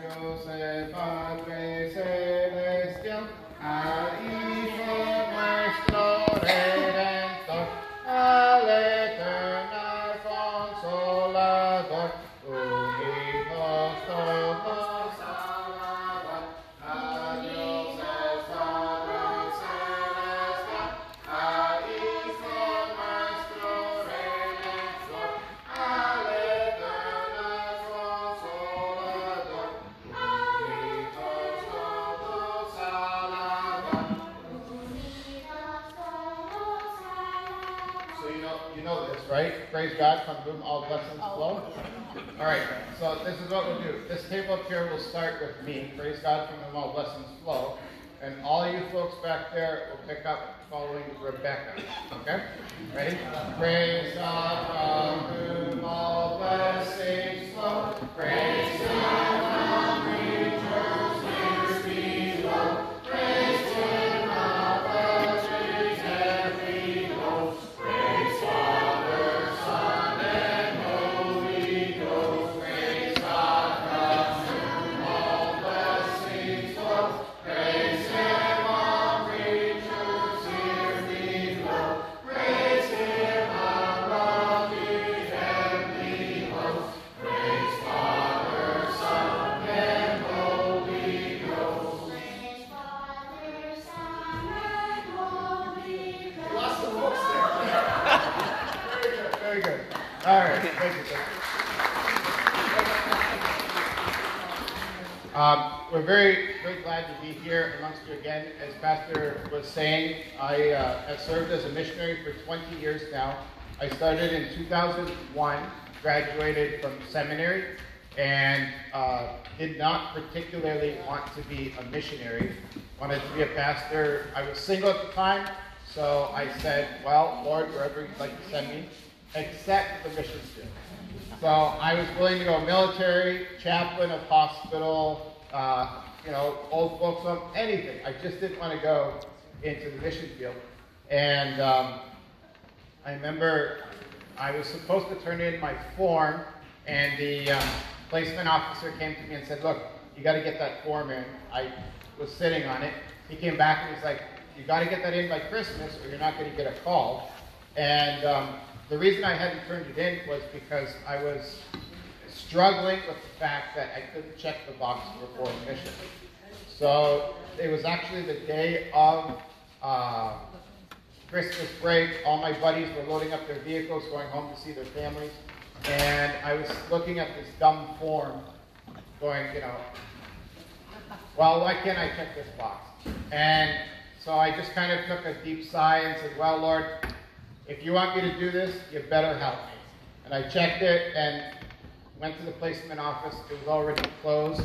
El Padre Celestial, God, from whom all blessings flow. All right, so this is what we'll do. This table up here will start with me. Praise God, from whom all blessings flow. And all you folks back there will pick up following Rebecca. Okay? Ready? Praise God, from whom all blessings flow. Praise God, we're very, very glad to be here amongst you again. As Pastor was saying, I uh, have served as a missionary for 20 years now. I started in 2001, graduated from seminary, and uh, did not particularly want to be a missionary. Wanted to be a pastor. I was single at the time, so I said, "Well, Lord, wherever you'd like to send me, except the mission field." So I was willing to go military, chaplain of hospital, uh, you know, old folks home, anything. I just didn't want to go into the mission field. And um, I remember I was supposed to turn in my form, and the um, placement officer came to me and said, "Look, you got to get that form in." I was sitting on it. He came back and he's like, "You got to get that in by Christmas, or you're not going to get a call." And um, the reason I hadn't turned it in was because I was struggling with the fact that I couldn't check the box for foreign mission. So it was actually the day of uh, Christmas break. All my buddies were loading up their vehicles, going home to see their families. And I was looking at this dumb form, going, you know, well, why can't I check this box? And so I just kind of took a deep sigh and said, well, Lord, if you want me to do this, you better help me. And I checked it and went to the placement office. It was already closed.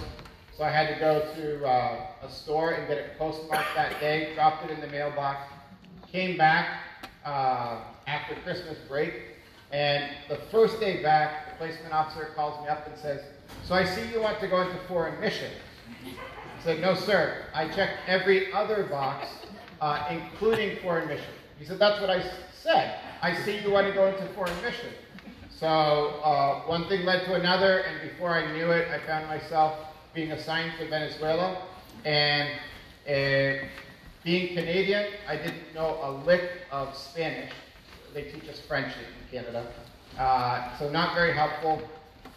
So I had to go to uh, a store and get it postmarked that day, dropped it in the mailbox, came back uh, after Christmas break, and the first day back, the placement officer calls me up and says, So I see you want to go into foreign mission. I said, No, sir. I checked every other box, uh, including foreign mission. He said, That's what I said. I see you want to go into foreign mission. So uh, one thing led to another, and before I knew it, I found myself being assigned to Venezuela. And uh, being Canadian, I didn't know a lick of Spanish. They teach us French in Canada. Uh, so not very helpful.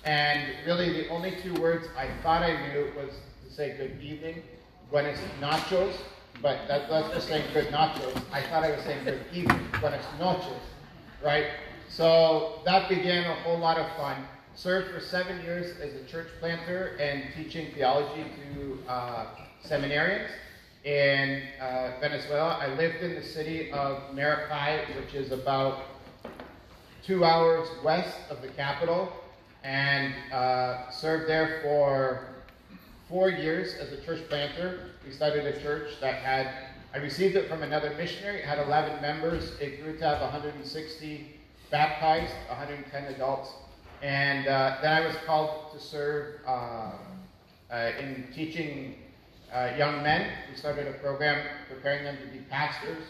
And really, the only two words I thought I knew was to say good evening, buenos nachos, but that, that's just saying good nachos. I thought I was saying good evening, buenos noches, right? So that began a whole lot of fun. Served for seven years as a church planter and teaching theology to uh, seminarians in uh, Venezuela. I lived in the city of Maracay, which is about two hours west of the capital, and uh, served there for four years as a church planter. We started a church that had, I received it from another missionary, it had 11 members. It grew to have 160 baptized, 110 adults. And uh, then I was called to serve uh, uh, in teaching uh, young men. We started a program preparing them to be pastors.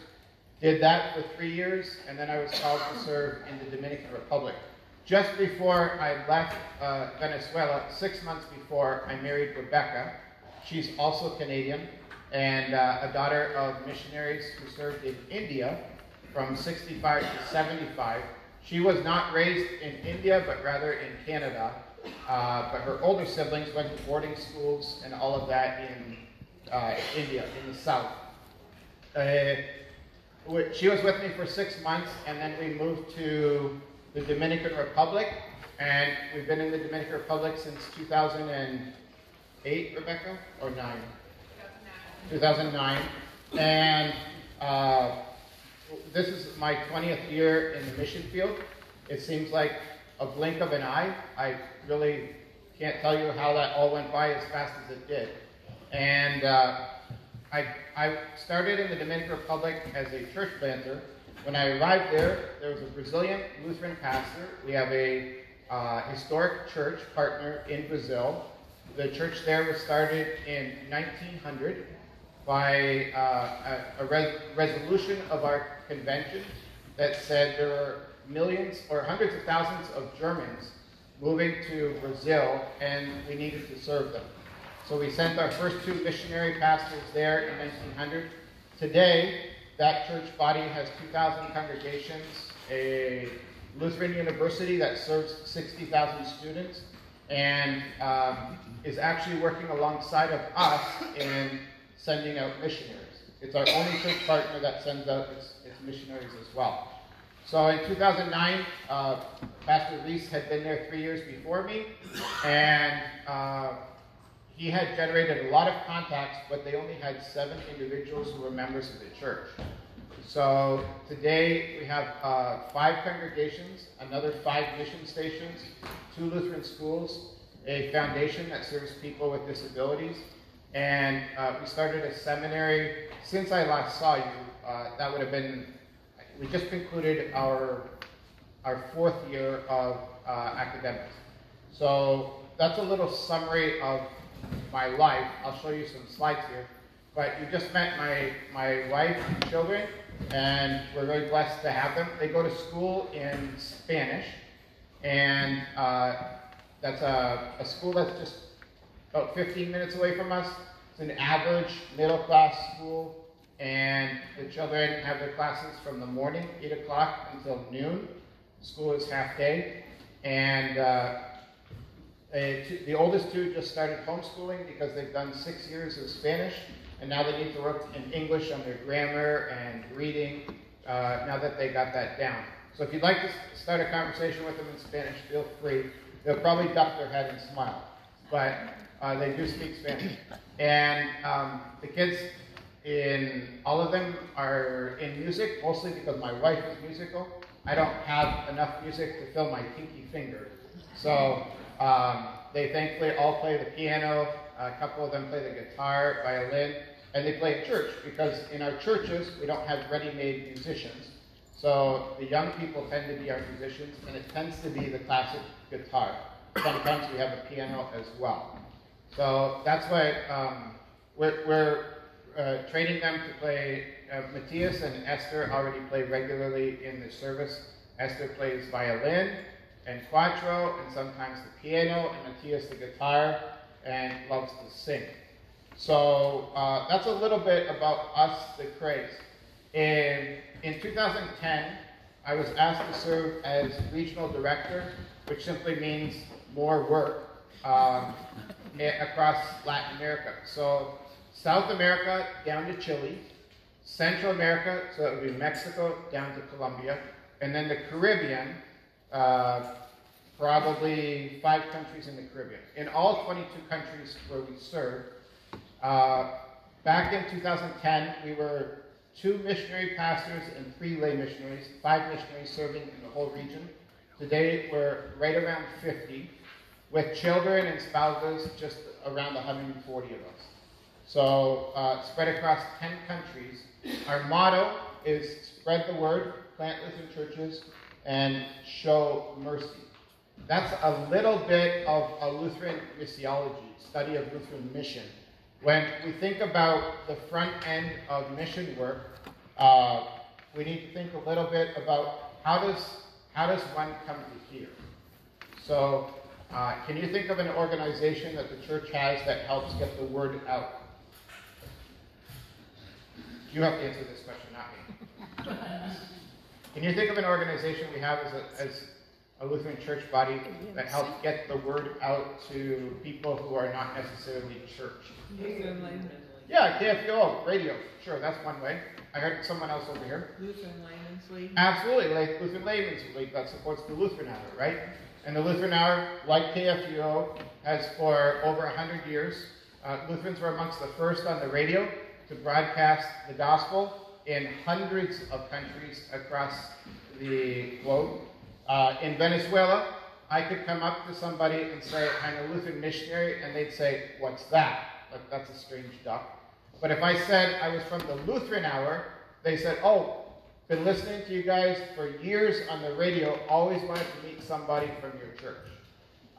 Did that for three years, and then I was called to serve in the Dominican Republic, just before I left uh, Venezuela, six months before, I married Rebecca. She's also Canadian and uh, a daughter of missionaries who served in India from 65 to 75. She was not raised in India, but rather in Canada. Uh, but her older siblings went to boarding schools and all of that in uh, India, in the south. Uh, she was with me for six months, and then we moved to the Dominican Republic, and we've been in the Dominican Republic since 2008, Rebecca, or nine? 2009. 2009. And uh, this is my 20th year in the mission field. It seems like a blink of an eye. I really can't tell you how that all went by as fast as it did. And uh, I, I started in the Dominican Republic as a church planter. When I arrived there, there was a Brazilian Lutheran pastor. We have a uh, historic church partner in Brazil. The church there was started in 1900 by uh, a, a res- resolution of our convention that said there were millions or hundreds of thousands of Germans moving to Brazil and we needed to serve them. So we sent our first two missionary pastors there in 1900. Today, that church body has 2,000 congregations, a Lutheran university that serves 60,000 students, and um, is actually working alongside of us in sending out missionaries. It's our only church partner that sends out its missionaries as well. So in 2009, uh, Pastor Reese had been there three years before me, and uh, he had generated a lot of contacts, but they only had seven individuals who were members of the church. So today we have uh, five congregations, another five mission stations, two Lutheran schools, a foundation that serves people with disabilities, and uh, we started a seminary. Since I last saw you, uh, that would have been, we just concluded our, our fourth year of uh, academics. So that's a little summary of my life. I'll show you some slides here. But you just met my, my wife and children, and we're very blessed to have them. They go to school in Spanish, and uh, that's a, a school that's just about 15 minutes away from us. It's an average middle class school, and the children have their classes from the morning, 8 o'clock, until noon. School is half day, and uh, the oldest two just started homeschooling because they've done six years of Spanish, and now they need to work in English on their grammar and reading uh, now that they got that down. So if you'd like to start a conversation with them in Spanish, feel free. They'll probably duck their head and smile, but uh, they do speak Spanish. And um, the kids in all of them are in music, mostly because my wife is musical. I don't have enough music to fill my pinky finger. So um, they thankfully all play the piano. A couple of them play the guitar, violin, and they play at church because in our churches we don't have ready-made musicians. So the young people tend to be our musicians, and it tends to be the classic guitar. Sometimes we have a piano as well. So that's why um, we're, we're uh, training them to play. Uh, Matthias and Esther already play regularly in the service. Esther plays violin, and cuatro, and sometimes the piano, and Matthias the guitar, and loves to sing. So uh, that's a little bit about us, the Kreys. In, in 2010, I was asked to serve as regional director, which simply means more work um, across Latin America. So South America down to Chile, Central America, so that would be Mexico down to Colombia, and then the Caribbean, uh, probably five countries in the Caribbean. In all 22 countries where we serve, uh, back in 2010, we were two missionary pastors and three lay missionaries, five missionaries serving in the whole region. Today, we're right around 50, with children and spouses, just around 140 of us. So, uh, spread across 10 countries. Our motto is spread the word, plant Lutheran churches, and show mercy. That's a little bit of a Lutheran missiology, study of Lutheran mission. When we think about the front end of mission work, uh, we need to think a little bit about how does how does one come to hear? So, uh, can you think of an organization that the church has that helps get the word out? You have to answer this question, not me. Can you think of an organization we have as a, as a Lutheran church body that helps get the word out to people who are not necessarily church? Yeah, KFUO, radio. Sure, that's one way. I heard someone else over here. Lutheran Laymen's League. Absolutely, like Lutheran Laymen's League that supports the Lutheran Hour, right? And the Lutheran Hour, like KFUO, has for over 100 years, uh, Lutherans were amongst the first on the radio to broadcast the gospel in hundreds of countries across the globe. Uh, in Venezuela, I could come up to somebody and say, I'm a Lutheran missionary, and they'd say, What's that? Like, that's a strange duck. But if I said I was from the Lutheran Hour, they said, Oh, been listening to you guys for years on the radio, always wanted to meet somebody from your church.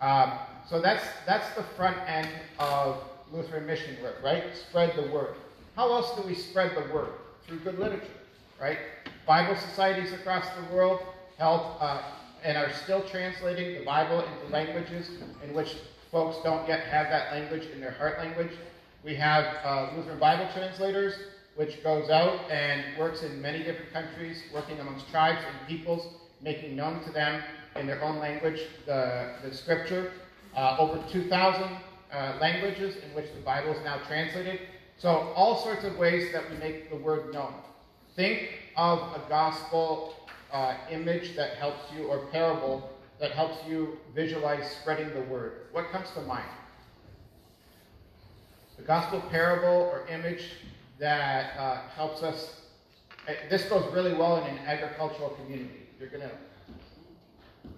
Um, so that's, that's the front end of Lutheran mission work, right? Spread the word. How else do we spread the word? Through good literature, right? Bible societies across the world help uh, and are still translating the Bible into languages in which folks don't yet have that language in their heart language. We have uh, Lutheran Bible translators, which goes out and works in many different countries, working amongst tribes and peoples, making known to them in their own language the, the scripture. Uh, over 2,000 uh, languages in which the Bible is now translated. So, all sorts of ways that we make the word known. Think of a gospel uh, image that helps you, or parable that helps you visualize spreading the word. What comes to mind? The gospel parable or image that uh, helps us. Uh, this goes really well in an agricultural community. You're going to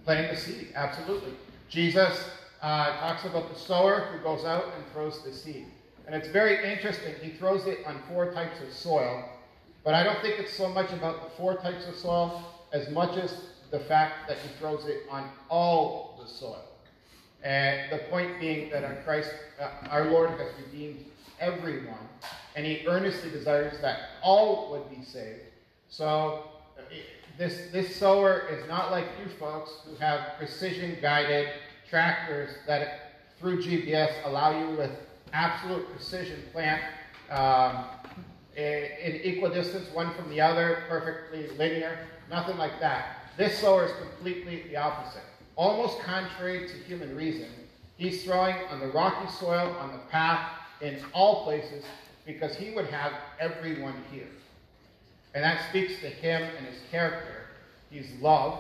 plant the seed, absolutely. Jesus uh, talks about the sower who goes out and throws the seed. And it's very interesting. He throws it on four types of soil. But I don't think it's so much about the four types of soil as much as the fact that he throws it on all the soil. And the point being that our Christ, uh, our Lord has redeemed everyone, and he earnestly desires that all would be saved. So uh, this, this sower is not like you folks who have precision guided tractors that through GPS allow you with absolute precision plant um, in equidistance one from the other, perfectly linear, nothing like that. This sower is completely the opposite. Almost contrary to human reason, he's throwing on the rocky soil, on the path, in all places, because he would have everyone here. And that speaks to him and his character. He's love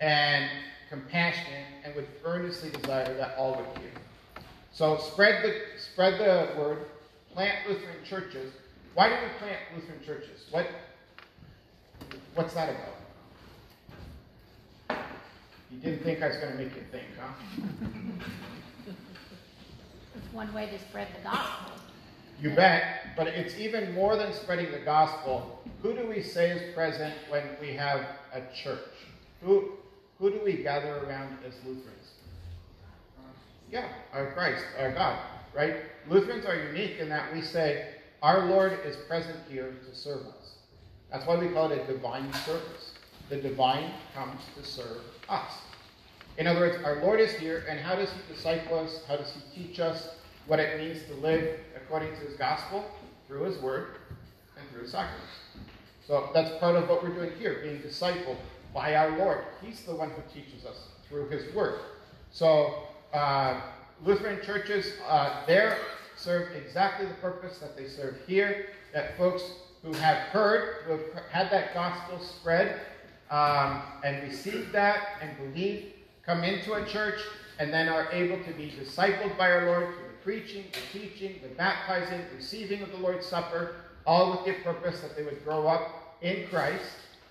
and compassionate and would earnestly desire that all would hear. So spread the spread the word, plant Lutheran churches. Why do we plant Lutheran churches? What what's that about? You didn't think I was going to make you think, huh? It's one way to spread the gospel. You bet, but it's even more than spreading the gospel. Who do we say is present when we have a church? Who, who do we gather around as Lutherans? Yeah, our Christ, our God, right? Lutherans are unique in that we say, our Lord is present here to serve us. That's why we call it a divine service. The divine comes to serve us. In other words, our Lord is here, and how does he disciple us? How does he teach us what it means to live according to his gospel? Through his word and through his sacraments. So that's part of what we're doing here, being discipled by our Lord. He's the one who teaches us through his word. So uh, Lutheran churches uh, there serve exactly the purpose that they serve here, that folks who have heard, who have had that gospel spread, um, and received that and believed, come into a church, and then are able to be discipled by our Lord through the preaching, the teaching, the baptizing, receiving of the Lord's Supper, all with the purpose that they would grow up in Christ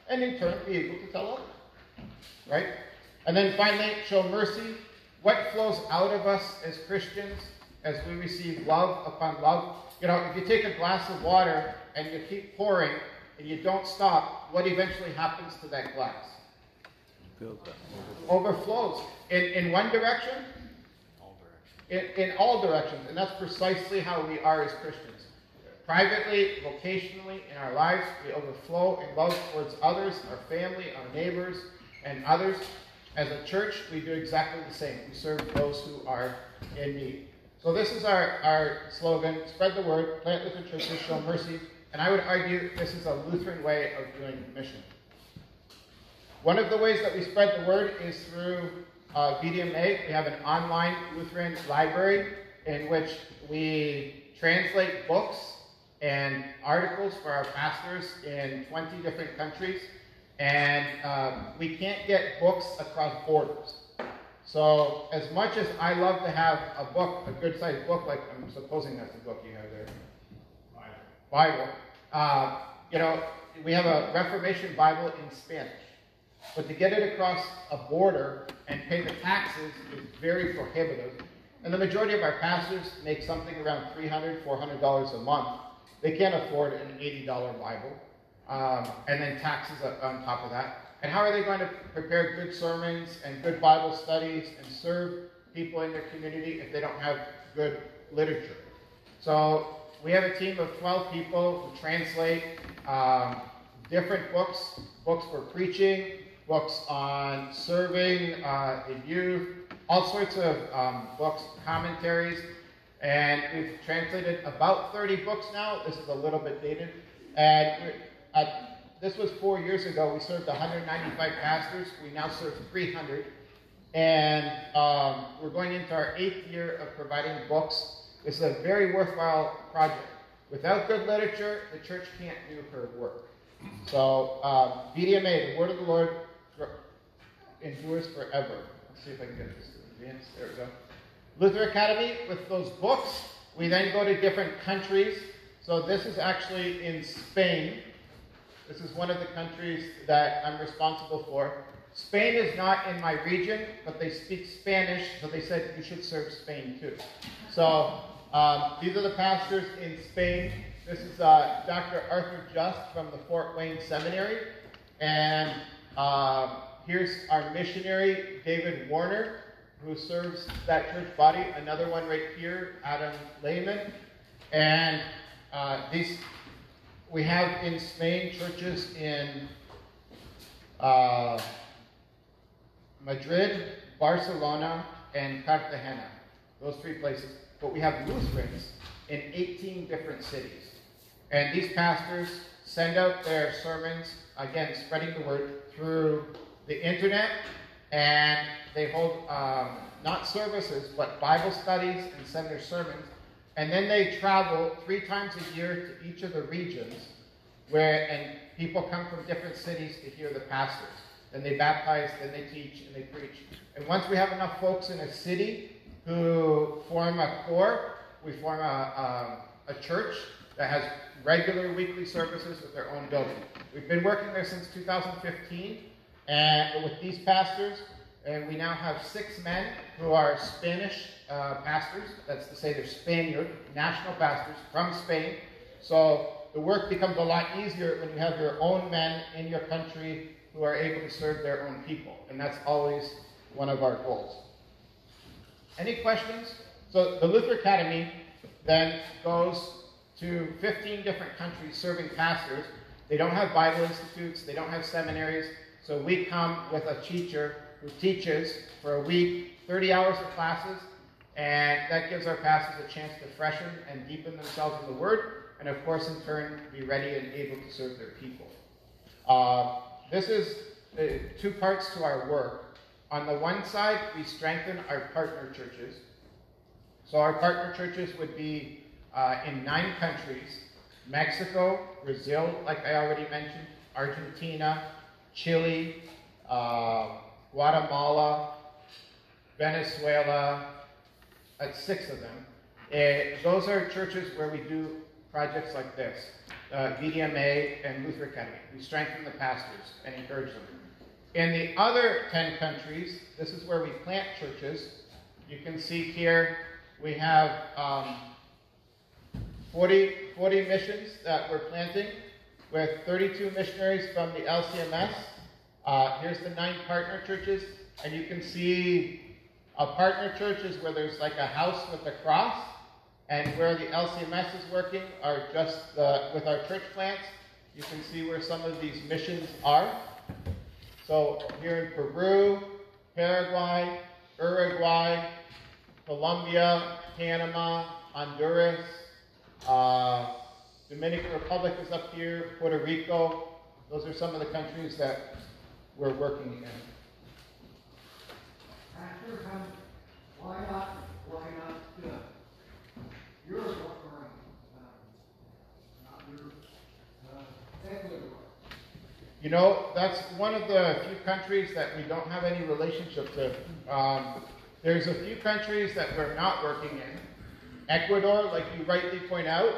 and in turn be able to tell others. Right? And then finally, show mercy. What flows out of us as Christians as we receive love upon love? You know, if you take a glass of water and you keep pouring and you don't stop, what eventually happens to that glass? Overflows. In, in one direction? All directions. In, in all directions. And that's precisely how we are as Christians. Privately, vocationally, in our lives, we overflow in love towards others, our family, our neighbors, and others. As a church, we do exactly the same. We serve those who are in need. So this is our, our slogan, spread the word, plant Lutheran churches, show mercy. And I would argue this is a Lutheran way of doing mission. One of the ways that we spread the word is through uh. We have an online Lutheran library in which we translate books and articles for our pastors in 20 different countries. And um, we can't get books across borders. So, as much as I love to have a book, a good sized book, like I'm supposing that's the book you have there Bible. Uh, you know, we have a Reformation Bible in Spanish. But to get it across a border and pay the taxes is very prohibitive. And the majority of our pastors make something around $300, $400 a month. They can't afford an $80 Bible. Um, and then taxes on top of that. And how are they going to prepare good sermons and good Bible studies and serve people in their community if they don't have good literature? So we have a team of 12 people who translate um, different books, books for preaching, books on serving uh, youth, all sorts of um, books, commentaries, and we've translated about 30 books now. This is a little bit dated. And at, this was four years ago. We served 195 pastors. We now serve 300. And um, we're going into our eighth year of providing books. This is a very worthwhile project. Without good literature, the church can't do her work. So, um, VDMA, the Word of the Lord, endures forever. Let's see if I can get this to advance. There we go. Luther Academy, with those books, we then go to different countries. So this is actually in Spain. This is one of the countries that I'm responsible for. Spain is not in my region, but they speak Spanish, so they said you should serve Spain too. So um, these are the pastors in Spain. This is uh, Dr. Arthur Just from the Fort Wayne Seminary. And uh, here's our missionary, David Warner, who serves that church body. Another one right here, Adam Lehman. And uh, these we have in Spain churches in uh, Madrid, Barcelona, and Cartagena. Those three places. But we have Lutherans in 18 different cities. And these pastors send out their sermons, again, spreading the word through the internet, and they hold um, not services, but Bible studies and send their sermons and then they travel three times a year to each of the regions where, and people come from different cities to hear the pastors. Then they baptize, then they teach, and they preach. And once we have enough folks in a city who form a core, we form a, a, a church that has regular weekly services with their own building. We've been working there since 2015, and with these pastors, and we now have six men who are Spanish uh, pastors. That's to say, they're Spaniard, national pastors from Spain. So the work becomes a lot easier when you have your own men in your country who are able to serve their own people. And that's always one of our goals. Any questions? So the Luther Academy then goes to 15 different countries serving pastors. They don't have Bible institutes, they don't have seminaries. So we come with a teacher who teaches for a week, 30 hours of classes, and that gives our pastors a chance to freshen and deepen themselves in the Word, and of course, in turn, be ready and able to serve their people. Uh, this is uh, two parts to our work. On the one side, we strengthen our partner churches. So our partner churches would be uh, in nine countries Mexico, Brazil, like I already mentioned, Argentina, Chile, uh, Guatemala, Venezuela, that's six of them. Uh, those are churches where we do projects like this uh, VDMA and Luther Academy. We strengthen the pastors and encourage them. In the other 10 countries, this is where we plant churches. You can see here we have um, 40, 40 missions that we're planting with 32 missionaries from the LCMS. Uh, here's the nine partner churches, and you can see a partner church is where there's like a house with a cross, and where the LCMS is working are just with our church plants. You can see where some of these missions are. So here in Peru, Paraguay, Uruguay, Colombia, Panama, Honduras, uh, Dominican Republic is up here, Puerto Rico. Those are some of the countries that we're working in. Why not, why not, uh, You know, that's one of the few countries that we don't have any relationship to. Um, there's a few countries that we're not working in. Ecuador, like you rightly point out,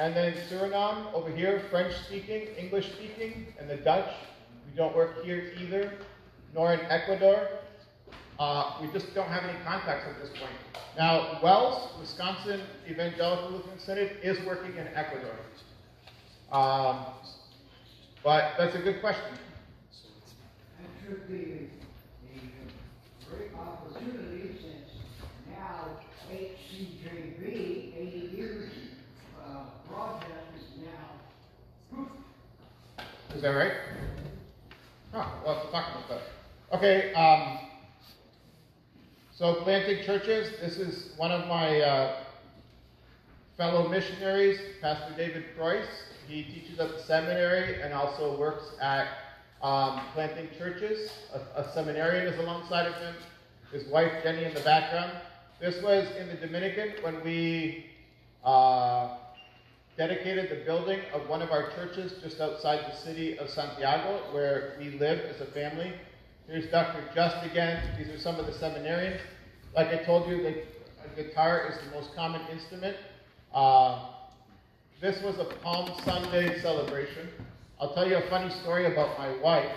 and then Suriname over here, French speaking, English speaking, and the Dutch. We don't work here either, nor in Ecuador. Uh, we just don't have any contacts at this point. Now, WELS, Wisconsin Evangelical Lutheran Synod, is working in Ecuador. Um, but that's a good question. That should be a great opportunity since now HCJB, eighty years, uh, project is now, Is that right? Huh, we'll have to talk about that. Okay, um, so planting churches, this is one of my uh, fellow missionaries, Pastor David Preuss. He teaches at the seminary and also works at um, planting churches. A, a seminarian is alongside of him. His wife Jenny in the background. This was in the Dominican when we uh, dedicated the building of one of our churches just outside the city of Santiago, where we live as a family. Here's Dr. Just again. These are some of the seminarians. Like I told you, the guitar is the most common instrument. Uh, this was a Palm Sunday celebration. I'll tell you a funny story about my wife.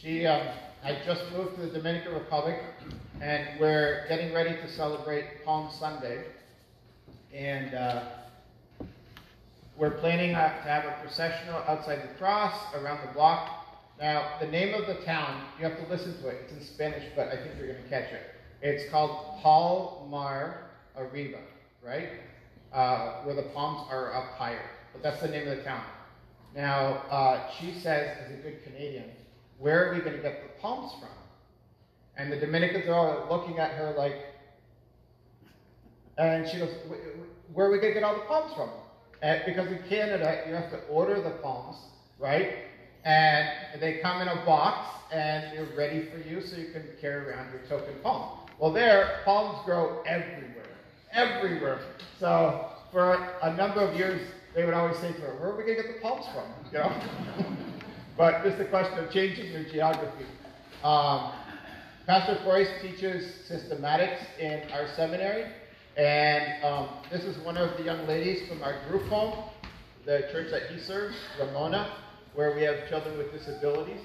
She um, had just moved to the Dominican Republic, and we're getting ready to celebrate Palm Sunday. And uh, we're planning to have a processional outside the cross around the block. Now, the name of the town, you have to listen to it. It's in Spanish, but I think you're going to catch it. It's called Palmar Arriba, right? Uh, where the palms are up higher. But that's the name of the town. Now, uh, she says, as a good Canadian, where are we going to get the palms from? And the Dominicans are all looking at her like, and she goes, where are we going to get all the palms from? And because in Canada, you have to order the palms, right? And they come in a box and they're ready for you so you can carry around your token palm. Well, there, palms grow everywhere, everywhere. So for a number of years, they would always say to her, where are we going to get the palms from? You know? but just a question of changing your geography. Um, Pastor Forrest teaches systematics in our seminary, and um, this is one of the young ladies from our group home, the church that he serves, Ramona, where we have children with disabilities.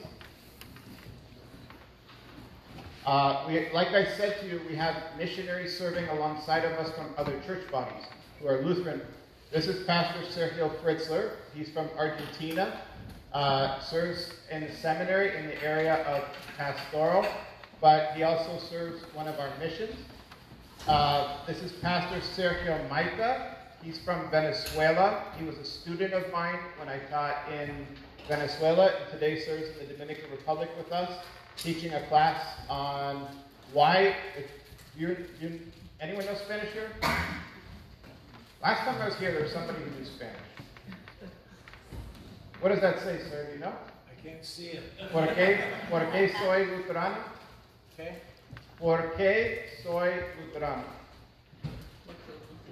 Uh, we, like I said to you, we have missionaries serving alongside of us from other church bodies who are Lutheran. This is Pastor Sergio Fritzler. He's from Argentina. Uh, serves in the seminary in the area of pastoral, but he also serves one of our missions. Uh, this is Pastor Sergio Maica. He's from Venezuela. He was a student of mine when I taught in Venezuela, and today serves in the Dominican Republic with us, teaching a class on why. If you, you, anyone know Spanish here? Last time I was here, there was somebody who knew Spanish. What does that say, sir? Do you know? I can't see it. ¿Por qué, por qué soy luterano? Okay? ¿Por qué soy luterano?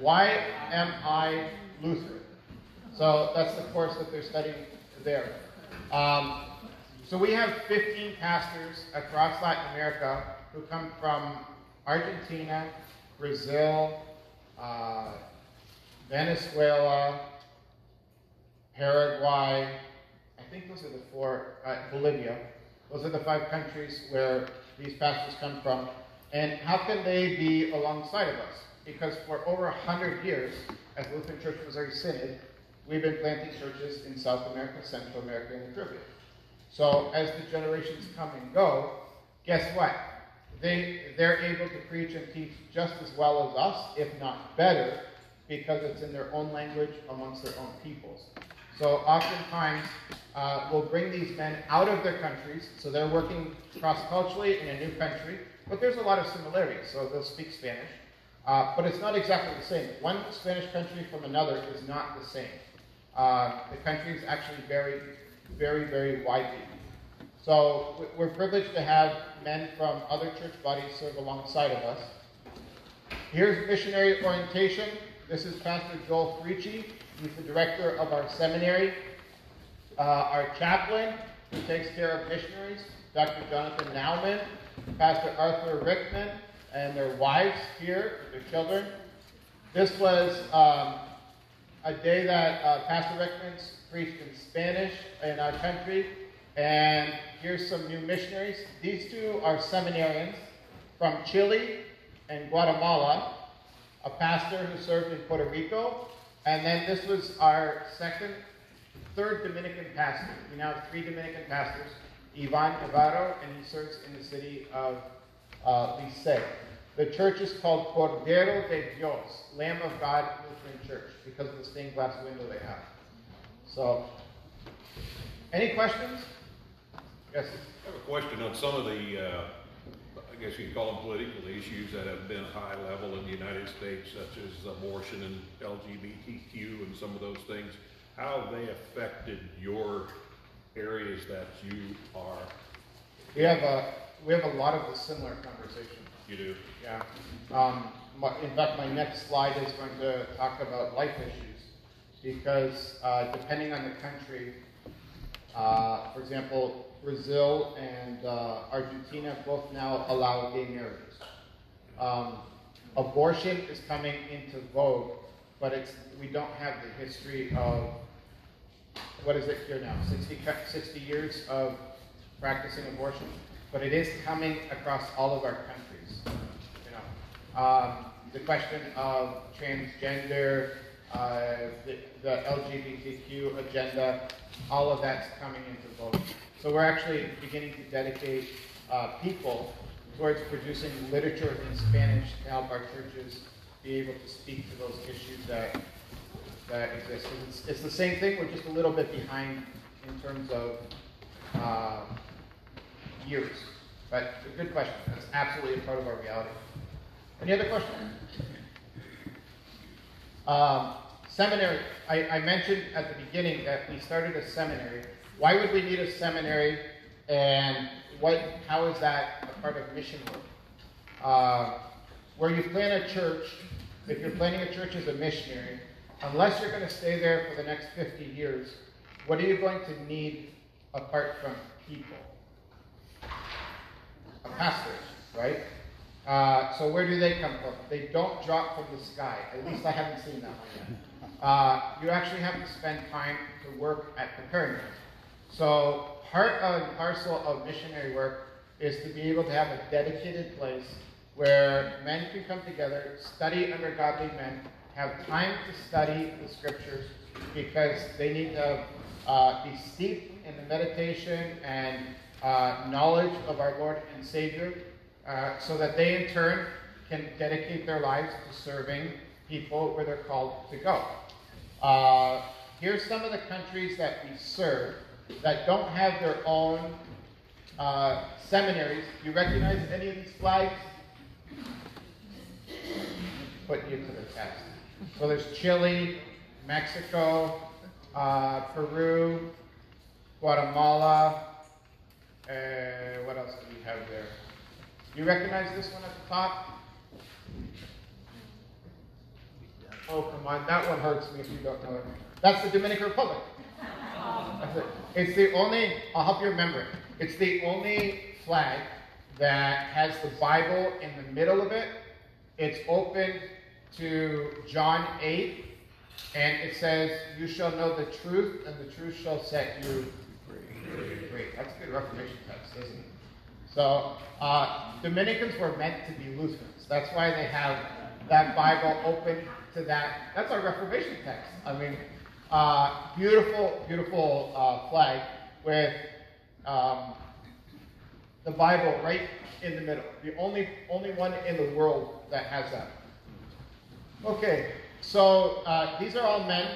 Why am I Lutheran? So that's the course that they're studying there. Um, so we have 15 pastors across Latin America who come from Argentina, Brazil, uh, Venezuela, Paraguay. I think those are the four, uh, Bolivia. Those are the five countries where these pastors come from. And how can they be alongside of us? Because for over hundred years, as Lutheran Church Missouri Synod, we've been planting churches in South America, Central America, and the Caribbean. So as the generations come and go, guess what? They they're able to preach and teach just as well as us, if not better, because it's in their own language amongst their own peoples. So oftentimes, uh, we'll bring these men out of their countries, so they're working cross-culturally in a new country, but there's a lot of similarities, so they'll speak Spanish. Uh, but it's not exactly the same. One Spanish country from another is not the same. Uh, the countries actually vary very, very widely. So we- we're privileged to have men from other church bodies serve alongside of us. Here's missionary orientation. This is Pastor Joel Frici. He's the director of our seminary. Uh, our chaplain, who takes care of missionaries, Dr. Jonathan Nauman, Pastor Arthur Rickman, and their wives here, their children. This was um, a day that uh, Pastor Rickman's preached in Spanish in our country. And here's some new missionaries. These two are seminarians from Chile and Guatemala, a pastor who served in Puerto Rico. And then this was our second, third Dominican pastor. We now have three Dominican pastors. Ivan Navarro, and he serves in the city of uh. The church is called Cordero de Dios, Lamb of God Church, because of the stained glass window they have. So, any questions? Yes. I have a question on some of the, uh, I guess you could call them political issues that have been high level in the United States, such as abortion and LGBTQ and some of those things. How have they affected your areas that you are, We have a we have a lot of the similar conversation. you do? Yeah. Um, my, in fact, my next slide is going to talk about life issues because uh, depending on the country, uh, for example, Brazil and uh, Argentina both now allow gay marriages. Um, abortion is coming into vogue, but it's we don't have the history of what is it here now 60, 60 years of practicing abortion, but it is coming across all of our countries. Um, the question of transgender, uh, the, the LGBTQ agenda, all of that's coming into vogue. So we're actually beginning to dedicate uh, people towards producing literature in Spanish to help our churches be able to speak to those issues that that exist. 'Cause It's, it's the same thing. We're just a little bit behind in terms of uh, years. But a good question. That's absolutely a part of our reality. Any other questions? Um, seminary. I, I mentioned at the beginning that we started a seminary. Why would we need a seminary, and what? How is that a part of mission work? Uh, where you plan a church, if you're planning a church as a missionary, unless you're going to stay there for the next 50 years, what are you going to need apart from people? A pastor, right? Uh, so where do they come from? They don't drop from the sky. At least I haven't seen that one yet. Uh, you actually have to spend time to work at preparing them. So part and parcel of missionary work is to be able to have a dedicated place where men can come together, study under godly men, have time to study the scriptures because they need to uh, be steeped in the meditation and uh, knowledge of our Lord and Savior uh, so that they in turn can dedicate their lives to serving people where they're called to go. Uh, here's some of the countries that we serve that don't have their own uh, seminaries. Do you recognize any of these flags? Put you to the test. So there's Chile, Mexico, uh, Peru, Guatemala. Uh, what else do we have there? You recognize this one at the top? Oh, come on. That one hurts me if you don't know it. That's the Dominican Republic. It. It's the only, I'll help you remember it. It's the only flag that has the Bible in the middle of it. It's open to John 8, and it says, You shall know the truth, and the truth shall set you free. That's a good Reformation text, isn't it? So, uh, Dominicans were meant to be Lutherans. That's why they have that Bible open to that. That's our Reformation text. I mean, uh, beautiful, beautiful uh, flag with um, the Bible right in the middle. The only, only one in the world that has that. Okay, so uh, these are all men.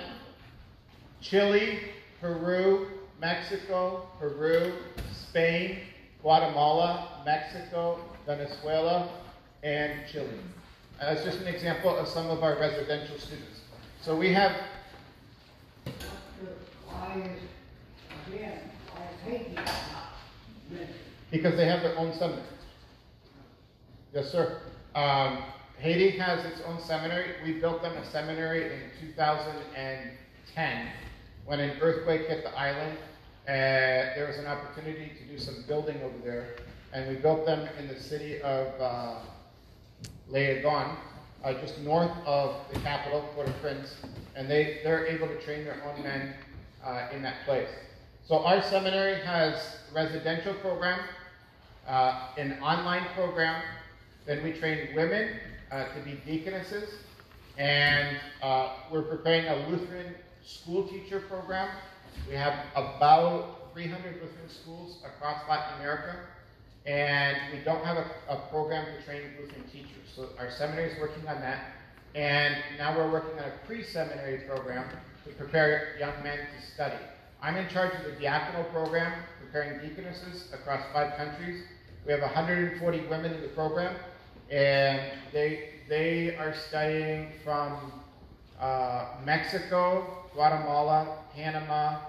Chile, Peru, Mexico, Peru, Spain, Guatemala, Mexico, Venezuela, and Chile. That's just an example of some of our residential students. So we have, because they have their own seminary. Yes, sir. Um, Haiti has its own seminary. We built them a seminary in 2010 when an earthquake hit the island. Uh, there was an opportunity to do some building over there, and we built them in the city of uh, Léogâne, uh, just north of the capital, Port-au-Prince, and they, they're able to train their own men uh, in that place. So our seminary has residential program, uh, an online program, then we train women uh, to be deaconesses, and uh, we're preparing a Lutheran school teacher program. We have about 300 Lutheran schools across Latin America, and we don't have a, a program to train Lutheran teachers. So our seminary is working on that, and now we're working on a pre-seminary program to prepare young men to study. I'm in charge of the diaconal program, preparing deaconesses across five countries. We have 140 women in the program, and they they are studying from uh, Mexico, Guatemala, Panama,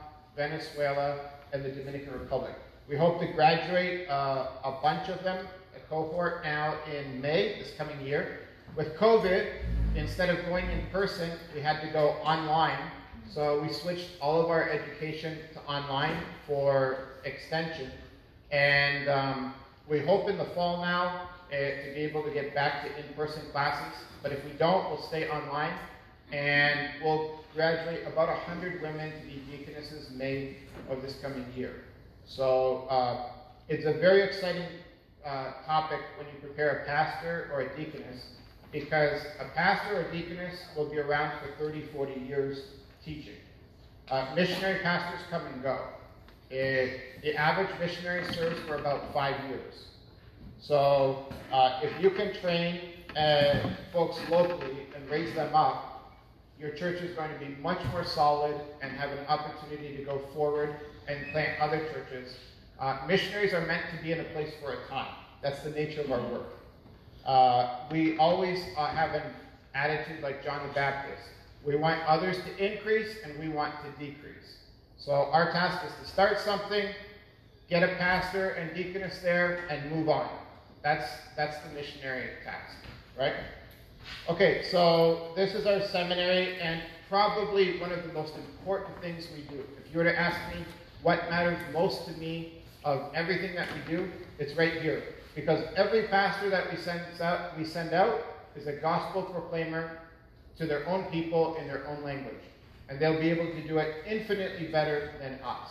Venezuela, and the Dominican Republic. We hope to graduate uh, a bunch of them, a cohort now in May this coming year. With COVID, instead of going in person, we had to go online. So we switched all of our education to online for extension. And um, we hope in the fall now uh, to be able to get back to in-person classes. But if we don't, we'll stay online. And we'll graduate about 100 women to be deaconesses May of this coming year. So uh, it's a very exciting uh, topic when you prepare a pastor or a deaconess because a pastor or deaconess will be around for 30, 40 years teaching. Uh, missionary pastors come and go. It, the average missionary serves for about five years. So uh, if you can train uh, folks locally and raise them up, your church is going to be much more solid and have an opportunity to go forward and plant other churches. Uh, missionaries are meant to be in a place for a time. That's the nature of our work. Uh, we always uh, have an attitude like John the Baptist. We want others to increase and we want to decrease. So our task is to start something, get a pastor and deaconess there, and move on. That's that's the missionary task, right? Okay, so this is our seminary, and probably one of the most important things we do. If you were to ask me what matters most to me of everything that we do, it's right here. Because every pastor that we send out, we send out is a gospel proclaimer to their own people in their own language. And they'll be able to do it infinitely better than us.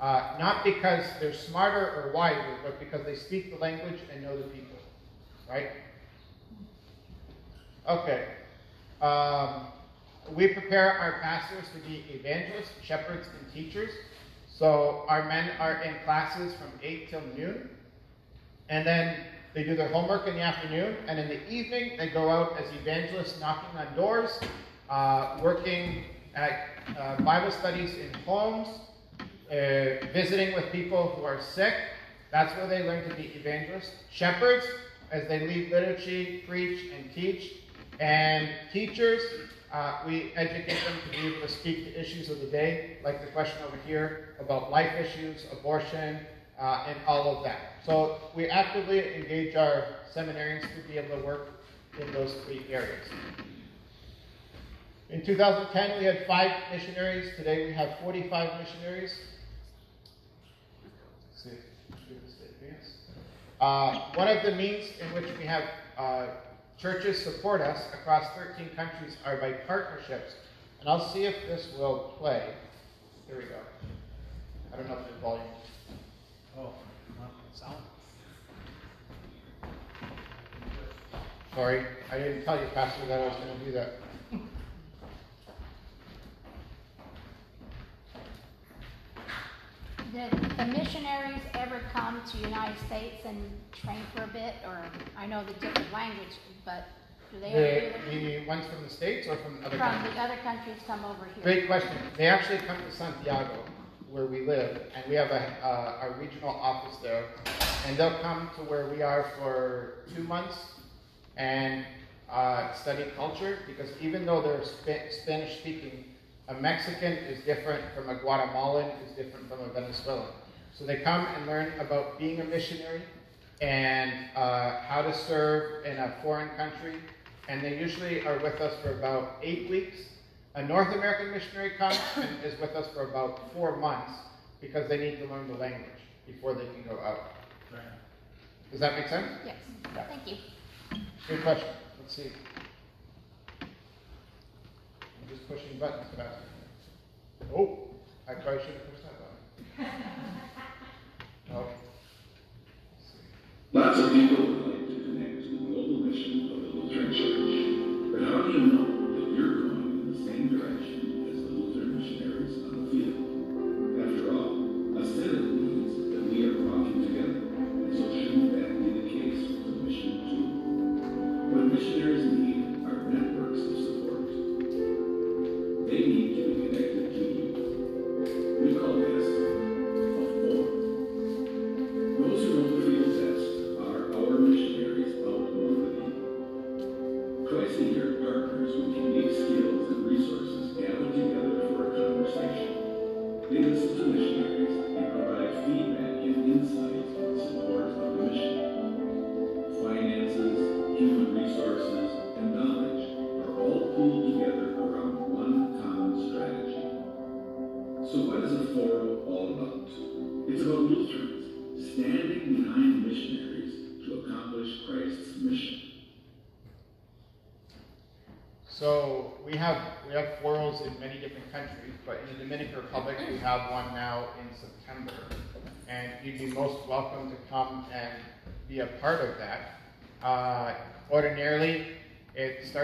Uh, not because they're smarter or wiser, but because they speak the language and know the people. Right? Okay. Um, we prepare our pastors to be evangelists, shepherds, and teachers. So our men are in classes from 8 till noon. And then they do their homework in the afternoon. And in the evening, they go out as evangelists, knocking on doors, uh, working at uh, Bible studies in homes, uh, visiting with people who are sick. That's where they learn to be evangelists. Shepherds, as they lead liturgy, preach, and teach. And teachers, uh, we educate them to be able to speak to issues of the day, like the question over here about life issues, abortion, uh, and all of that. So we actively engage our seminarians to be able to work in those three areas. In 2010, we had five missionaries. Today, we have 45 missionaries. Uh, one of the means in which we have uh, churches support us across 13 countries are by partnerships. And I'll see if this will play. Here we go. I don't know if there's volume. Oh, sound. Sorry, I didn't tell you, Pastor, that I was going to do that. Did the missionaries ever come to United States and train for a bit, or, I know the different language, but Do they ever The, do the ones from the States or from other countries? From countries? the other countries come over here? Great question. They actually come to Santiago, where we live, and we have a, uh, a regional office there. And they'll come to where we are for two months and uh, study culture, because even though they're Spa- Spanish speaking, a Mexican is different from a Guatemalan, is different from a Venezuelan. So they come and learn about being a missionary and uh, how to serve in a foreign country. And they usually are with us for about eight weeks. A North American missionary comes and is with us for about four months because they need to learn the language before they can go out. Does that make sense? Yes, Yeah. thank you. Good question. Let's see. I'm just pushing buttons fast. Oh, I probably should have pushed that button. Oh. Lots of people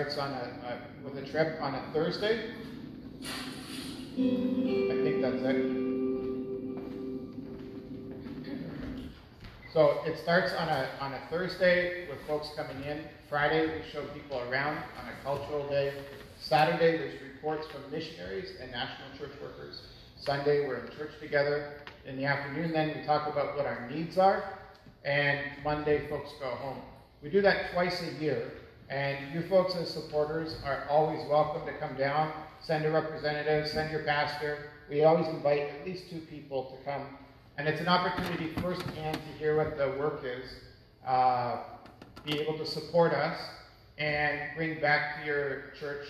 starts on a, a with a trip on a Thursday. I think that's it. So it starts on a, on a Thursday with folks coming in. Friday, we show people around on a cultural day. Saturday, there's reports from missionaries and national church workers. Sunday, we're in church together. In the afternoon, then, we talk about what our needs are. And Monday, folks go home. We do that twice a year. And you folks as supporters are always welcome to come down, send a representative, send your pastor. We always invite at least two people to come and it's an opportunity firsthand to hear what the work is, uh, be able to support us, and bring back to your church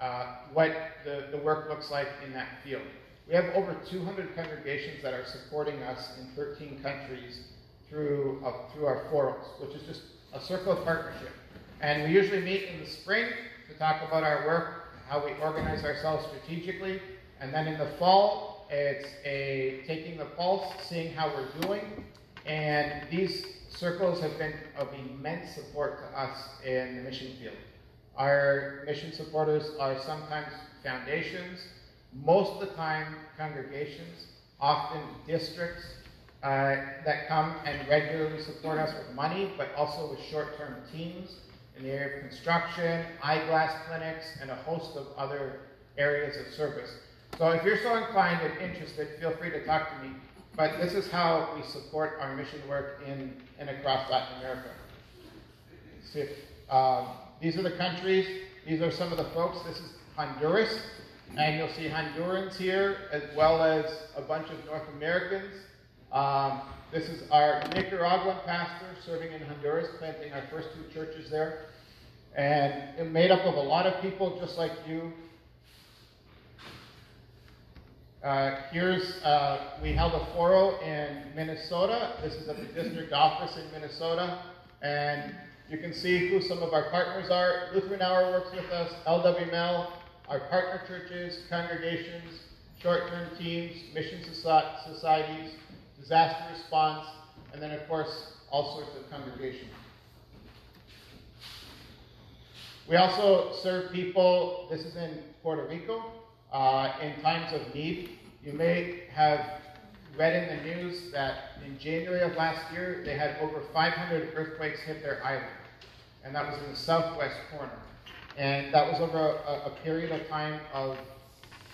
uh, what the, the work looks like in that field. We have over 200 congregations that are supporting us in 13 countries through, uh, through our forums, which is just a circle of partnership. And we usually meet in the spring to talk about our work, how we organize ourselves strategically, and then in the fall, it's a taking the pulse, seeing how we're doing, and these circles have been of immense support to us in the mission field. Our mission supporters are sometimes foundations, most of the time congregations, often districts uh, that come and regularly support us with money, but also with short-term teams in the area of construction, eyeglass clinics, and a host of other areas of service. So if you're so inclined and interested, feel free to talk to me. But this is how we support our mission work in and across Latin America. If, um, these are the countries. These are some of the folks. This is Honduras, and you'll see Hondurans here as well as a bunch of North Americans. Um, this is our Nicaraguan pastor serving in Honduras, planting our first two churches there, and made up of a lot of people just like you uh, here's, uh, we held a forum in Minnesota. This is at the district office in Minnesota. And you can see who some of our partners are. Lutheran Hour works with us, LWML, our partner churches, congregations, short-term teams, mission soci- societies, disaster response, and then of course, all sorts of congregations. We also serve people, this is in Puerto Rico, uh, in times of need. You may have read in the news that in January of last year, they had over 500 earthquakes hit their island. and that was in the southwest corner. And that was over a, a period of time of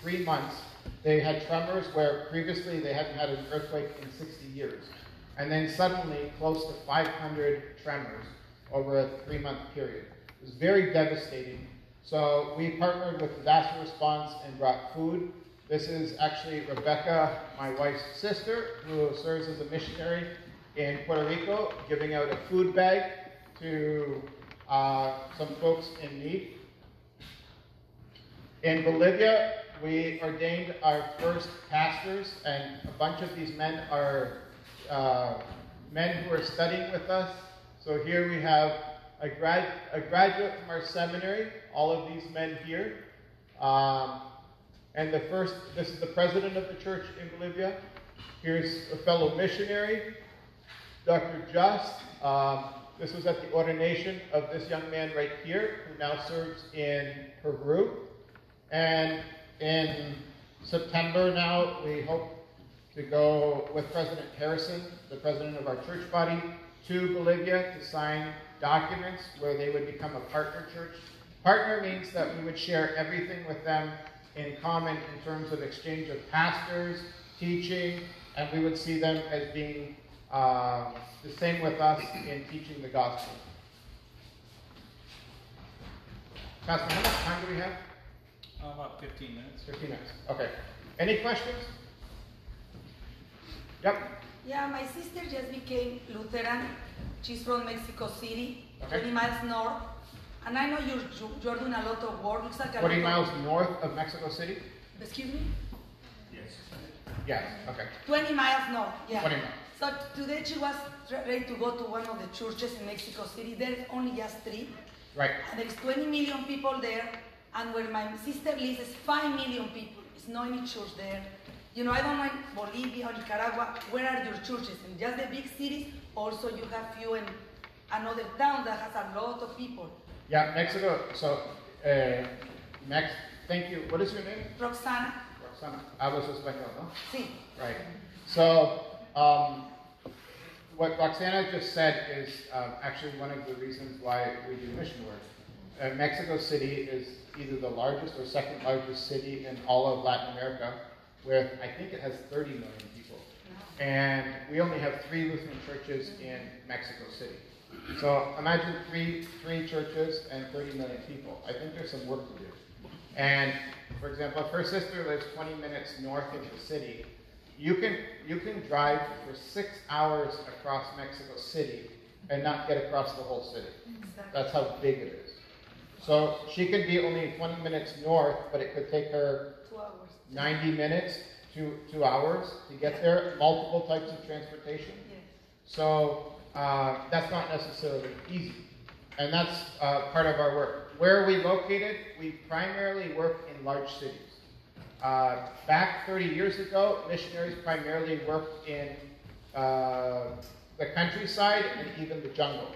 three months. They had tremors where previously they hadn't had an earthquake in 60 years. And then suddenly, close to 500 tremors over a three month period. It was very devastating. So we partnered with disaster response and brought food. This is actually Rebecca, my wife's sister, who serves as a missionary in Puerto Rico, giving out a food bag to uh, some folks in need. In Bolivia, we ordained our first pastors, and a bunch of these men are uh, men who are studying with us. So here we have a, grad, a graduate from our seminary, all of these men here. Um, and the first, this is the president of the church in Bolivia. Here's a fellow missionary, Dr. Just. Um, this was at the ordination of this young man right here, who now serves in Peru. And in September now, we hope to go with President Harrison, the president of our church body, to Bolivia to sign documents where they would become a partner church. Partner means that we would share everything with them in common in terms of exchange of pastors, teaching, and we would see them as being uh, the same with us in teaching the gospel. Pastor, how much time do we have? Oh, About fifteen minutes. 15 minutes. Okay. Any questions? Yep. Yeah, my sister just became Lutheran. She's from Mexico City, Okay. 20 miles north. And I know you're, you're doing a lot of work. Looks like a 20 lot miles of, north of Mexico City? Excuse me? Yes. Yes. Okay. 20 miles north, yeah. 20 miles. So today she was re- ready to go to one of the churches in Mexico City. There's only just three. Right. And there's 20 million people there. And where my sister lives is 5 million people. It's not any church there. You know, I don't know in Bolivia or Nicaragua, where are your churches? In just the big cities? Also, you have few in another town that has a lot of people. Yeah, Mexico. So, uh. Thank you. What is your name? Roxana, Roxana. Hablas español, no? sí. Right. So, um, what Roxana just said is um, actually one of the reasons why we do mission work. Uh, Mexico City is either the largest or second largest city in all of Latin America, with I think it has 30 million people. And we only have three Lutheran churches in Mexico City. So imagine three three churches and 30 million people. I think there's some work to do. And for example, if her sister lives 20 minutes north of the city, you can you can drive for six hours across Mexico City and not get across the whole city. That's how big it is. So she could be only 20 minutes north, but it could take her hours. 90 minutes to two hours to get there. Multiple types of transportation. Yes. So uh, that's not necessarily easy. And that's uh, part of our work. Where are we located? We primarily work in large cities. Uh, back 30 years ago, missionaries primarily worked in uh, the countryside and even the jungle.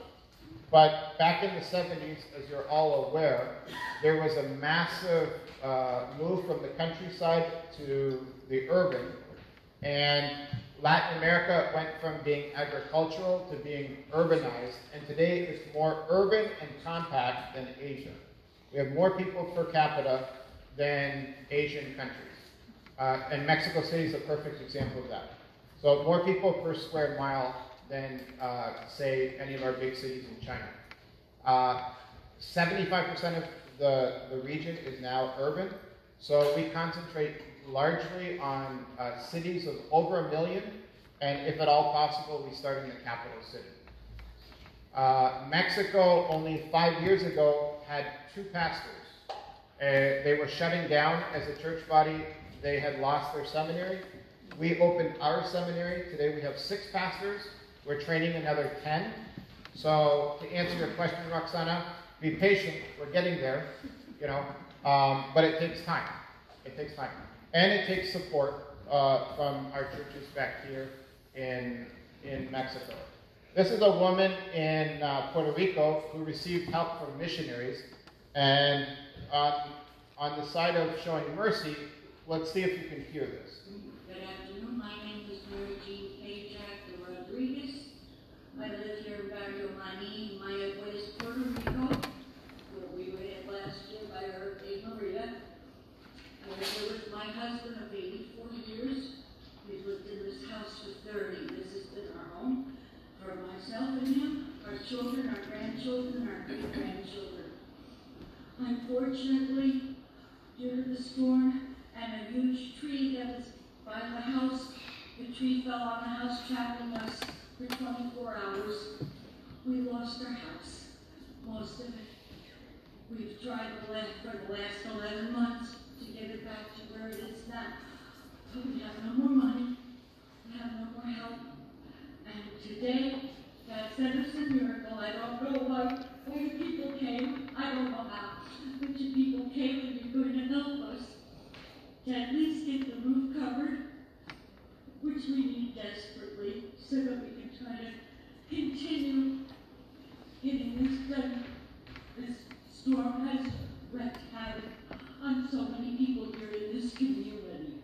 But back in the 70s, as you're all aware, there was a massive uh, move from the countryside to the urban. And Latin America went from being agricultural to being urbanized. And today it's more urban and compact than Asia. We have more people per capita than Asian countries. Uh, and Mexico City is a perfect example of that. So more people per square mile than, uh, say, any of our big cities in China. Uh, 75% of the, the region is now urban. So we concentrate largely on uh, cities of over a million, and if at all possible, we start in the capital city. Uh, Mexico, only five years ago, had two pastors. Uh, they were shutting down as a church body. They had lost their seminary. We opened our seminary. Today we have six pastors. We're training another 10. So to answer your question, Roxana, be patient. We're getting there, you know, um, but it takes time. It takes time. And it takes support uh, from our churches back here in, in Mexico. This is a woman in uh, Puerto Rico who received help from missionaries. And on, on the side of showing mercy, let's see if you can hear this. Good afternoon, my name is Mary Jean Pajak Rodriguez. I live here in Barrio Mani, my abuela is Puerto Rican There was my husband of eighty-four years. We've lived in this house for thirty. This has been our home for myself and him, our children, our grandchildren, our great-grandchildren. Unfortunately, due to the storm and a huge tree that was by the house, the tree fell on the house, trapping us for twenty-four hours. We lost our house, most of it. We've tried for the last eleven months to get it back to where it is now. But we have no more money, we have no more help. And today, God sent us a miracle. I don't know why, you people came. I don't know how. But you people came and you're going to help us to at least get the roof covered, which we need desperately, so that we can try to continue getting this done. This storm has wreaked havoc on so many people here in this community.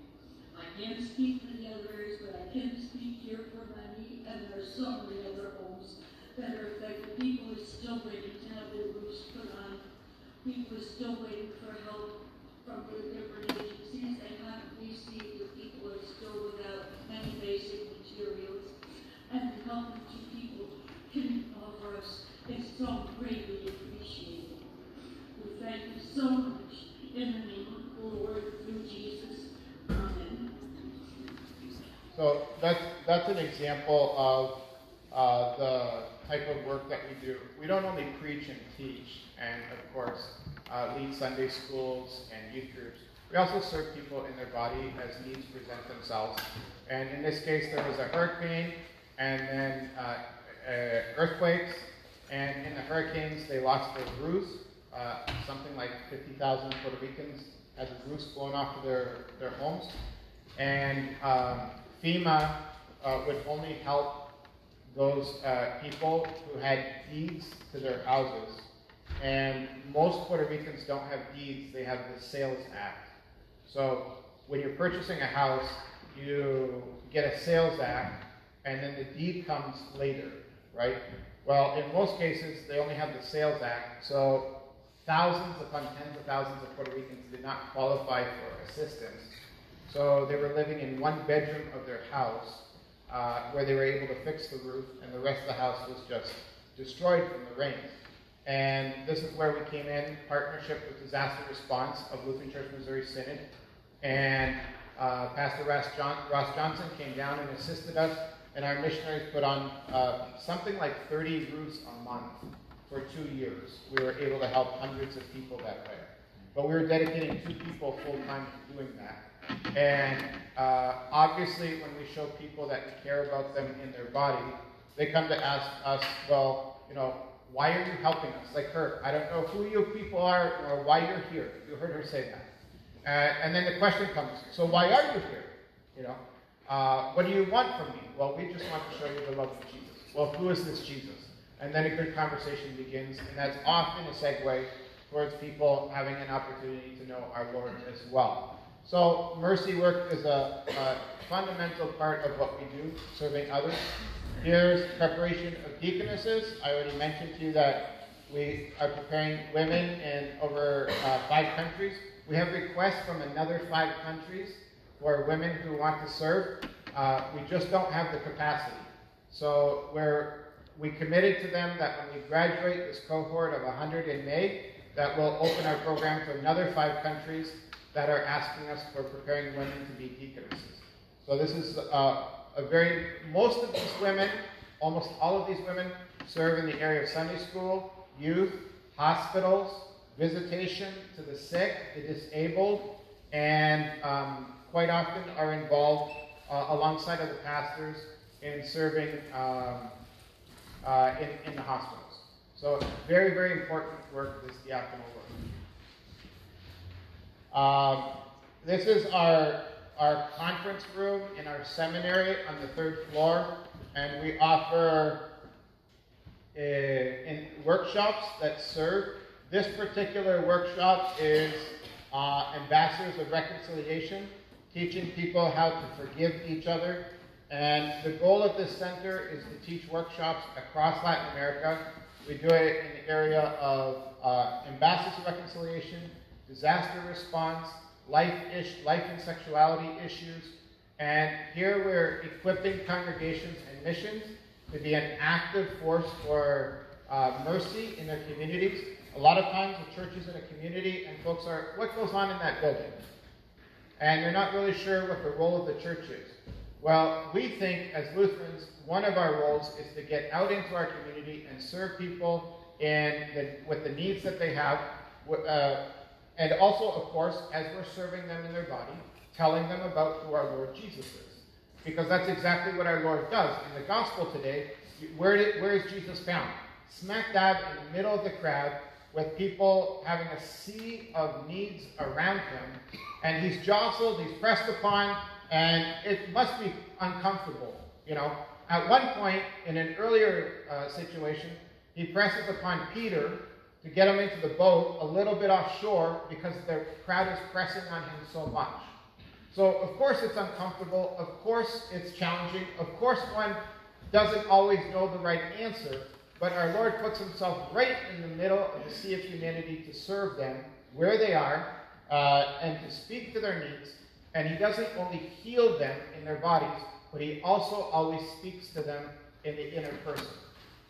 I can't speak for the others, but I can speak here for many, and there are so many other that are. People are still waiting to have their roofs put on. People are still waiting for help from different agencies they haven't received. The people are still without many basic materials. And the help that you people can offer us is so greatly appreciated. We thank you so much in the name of the Lord through Jesus. Amen. So that's, that's an example of uh, the type of work that we do. We don't only preach and teach, and of course, uh, lead Sunday schools and youth groups. We also serve people in their body as needs present themselves. And in this case, there was a hurricane and then uh, uh, earthquakes. And in the hurricanes, they lost their roofs. Uh, something like 50,000 Puerto Ricans had the roofs blown off of their, their homes. And um, FEMA uh, would only help those uh, people who had deeds to their houses. And most Puerto Ricans don't have deeds, they have the Sales Act. So when you're purchasing a house, you get a sales act, and then the deed comes later, right? Well, in most cases, they only have the sales act, so thousands upon tens of thousands of Puerto Ricans did not qualify for assistance. So they were living in one bedroom of their house uh, where they were able to fix the roof, and the rest of the house was just destroyed from the rains. And this is where we came in, partnership with disaster response of Lutheran Church Missouri Synod. And uh, Pastor Ross, John, Ross, Johnson came down and assisted us, and our missionaries put on uh, something like 30 roofs a month for two years. We were able to help hundreds of people that way. But we were dedicating two people full time to doing that. And uh, obviously, when we show people that care about them in their body, they come to ask us, well, you know, why are you helping us? Like her, I don't know who you people are or why you're here. You heard her say that. Uh, and then the question comes, so why are you here? You know, uh, what do you want from me? Well, we just want to show you the love of Jesus. Well, who is this Jesus? And then a good conversation begins, and that's often a segue towards people having an opportunity to know our Lord as well. So, mercy work is a, a fundamental part of what we do, serving others. Here's preparation of deaconesses. I already mentioned to you that we are preparing women in over uh, five countries. We have requests from another five countries for women who want to serve. Uh, we just don't have the capacity. So we're, we committed to them that when we graduate this cohort of 100 in May, that we'll open our program to another five countries that are asking us for preparing women to be deaconesses. So this is uh, a very, most of these women, almost all of these women, serve in the area of Sunday school, youth, hospitals, visitation to the sick, the disabled, and um, quite often are involved uh, alongside of the pastors in serving um, uh, in, in the hospitals. So very, very important work, this diaconal work. Um, this is our, our conference room in our seminary on the third floor, and we offer uh, in workshops that serve. This particular workshop is uh, Ambassadors of Reconciliation, teaching people how to forgive each other. And the goal of this center is to teach workshops across Latin America. We do it in the area of uh, Ambassadors of Reconciliation, disaster response, life ish, life and sexuality issues. And here we're equipping congregations and missions to be an active force for uh, mercy in their communities. A lot of times the church is in a community and folks are, what goes on in that building? And they're not really sure what the role of the church is. Well, we think as Lutherans, one of our roles is to get out into our community and serve people in the, with the needs that they have. Uh, and also, of course, as we're serving them in their body, telling them about who our Lord Jesus is. Because that's exactly what our Lord does. In the gospel today, where, did, where is Jesus found? Smack dab in the middle of the crowd with people having a sea of needs around him. And he's jostled, he's pressed upon, and it must be uncomfortable. You know, at one point in an earlier uh, situation, he presses upon Peter to get him into the boat a little bit offshore because the crowd is pressing on him so much. So, of course, it's uncomfortable. Of course, it's challenging. Of course, one doesn't always know the right answer. But our Lord puts himself right in the middle of the sea of humanity to serve them where they are uh, and to speak to their needs. And he doesn't only heal them in their bodies, but he also always speaks to them in the inner person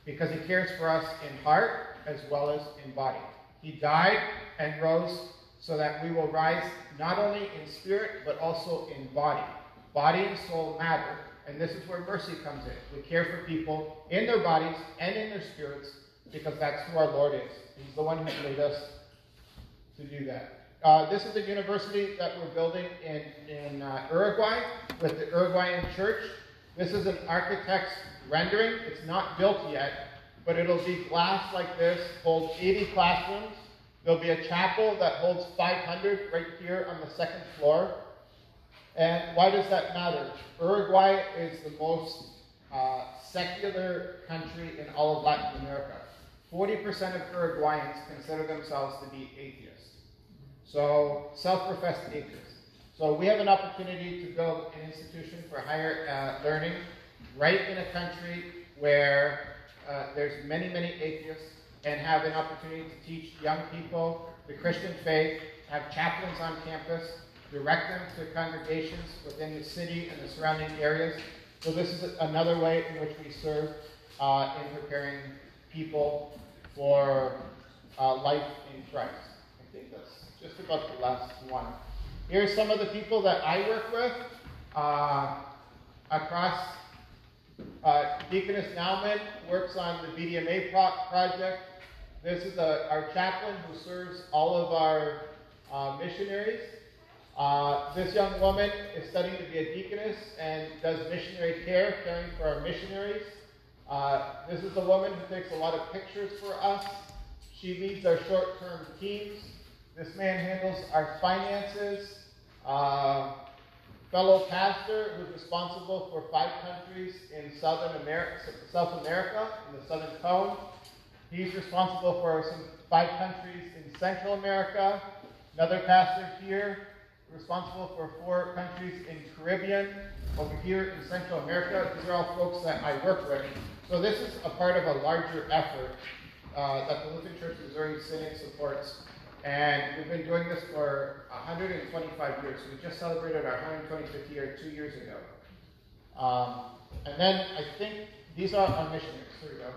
because he cares for us in heart as well as in body. He died and rose so that we will rise not only in spirit but also in body. Body and soul matter, and this is where mercy comes in. We care for people in their bodies and in their spirits because that's who our Lord is. He's the one who made us to do that. Uh, this is a university that we're building in, in uh, Uruguay with the Uruguayan church. This is an architect's rendering. It's not built yet, but it'll be glass like this, hold 80 classrooms. There'll be a chapel that holds 500 right here on the second floor. And why does that matter? Uruguay is the most uh, secular country in all of Latin America. 40% of Uruguayans consider themselves to be atheists. So, self professed atheists. So, we have an opportunity to build an institution for higher uh, learning right in a country where uh, there's many, many atheists and have an opportunity to teach young people the Christian faith, have chaplains on campus, direct them to congregations within the city and the surrounding areas. So this is another way in which we serve uh, in preparing people for uh, life in Christ. I think that's just about the last one. Here's some of the people that I work with uh, across. Uh, Deaconess Nauman works on the BDMA pro- project. This is a, our chaplain who serves all of our uh, missionaries. Uh, this young woman is studying to be a deaconess and does missionary care, caring for our missionaries. Uh, this is a woman who takes a lot of pictures for us. She leads our short term teams. This man handles our finances. Fellow pastor who's responsible for five countries in Southern America, South America, in the Southern Cone. He's responsible for some five countries in Central America. Another pastor here responsible for four countries in Caribbean, over here in Central America. These are all folks that I work with. So this is a part of a larger effort uh, that the Lutheran Church Missouri Synod supports. And we've been doing this for 125 years. We just celebrated our 125th year two years ago. Um, and then I think these are our missionaries. Here we go.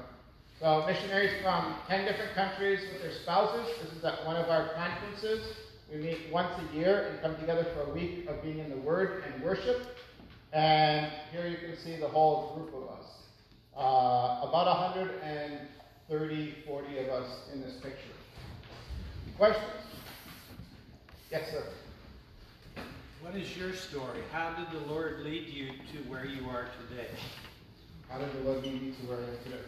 So missionaries from 10 different countries with their spouses. This is at one of our conferences. We meet once a year and come together for a week of being in the Word and worship. And here you can see the whole group of us. Uh, about 130, 40 of us in this picture. Questions? Yes, sir. What is your story? How did the Lord lead you to where you are today? How did the Lord lead you to where I am today?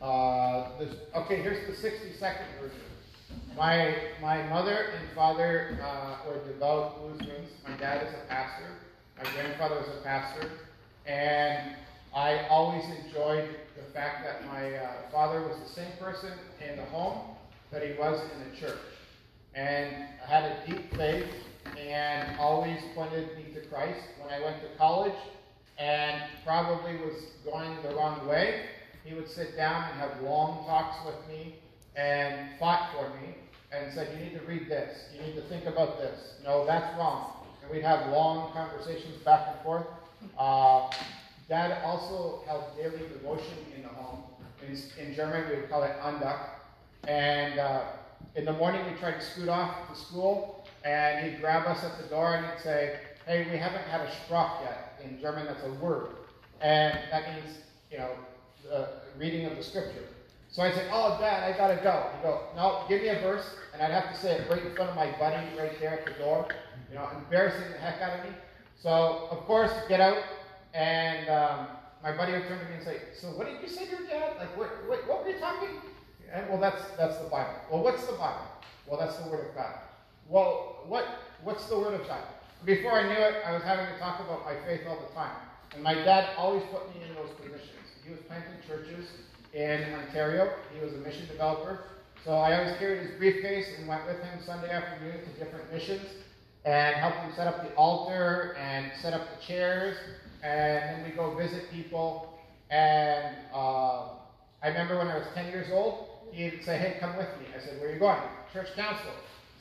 Uh, this, okay, here's the 60 second version. My, my mother and father uh, were devout Lutherans. My dad is a pastor. My grandfather was a pastor. And I always enjoyed the fact that my uh, father was the same person in the home that he was in the church. And I had a deep faith and always pointed me to Christ. When I went to college and probably was going the wrong way, he would sit down and have long talks with me and fought for me. and said, you need to read this, you need to think about this, no, that's wrong. And we'd have long conversations back and forth. Uh, Dad also held daily devotion in the home. In, in German, we would call it Andacht. And uh, in the morning, we tried to scoot off to school, and he'd grab us at the door and he'd say, Hey, we haven't had a Spruch yet. In German, that's a word. And that means, you know, the reading of the scripture. So I'd say, Oh, Dad, I gotta go. He'd go, No, give me a verse. And I'd have to say it right in front of my buddy right there at the door, you know, embarrassing the heck out of me. So, of course, get out, and um, my buddy would turn to me and say, "So, what did you say to your dad? Like, what, what, what were you talking?" Well, that's that's the Bible. Well, what's the Bible? Well, that's the Word of God. Well, what what's the Word of God? Before I knew it, I was having to talk about my faith all the time. And my dad always put me in those positions. He was planting churches in Ontario. He was a mission developer. So I always carried his briefcase and went with him Sunday afternoon to different missions and helped him set up the altar and set up the chairs. And then we go visit people. And uh, I remember when I was 10 years old, he'd say, Hey, come with me. I said, Where are you going? Church council.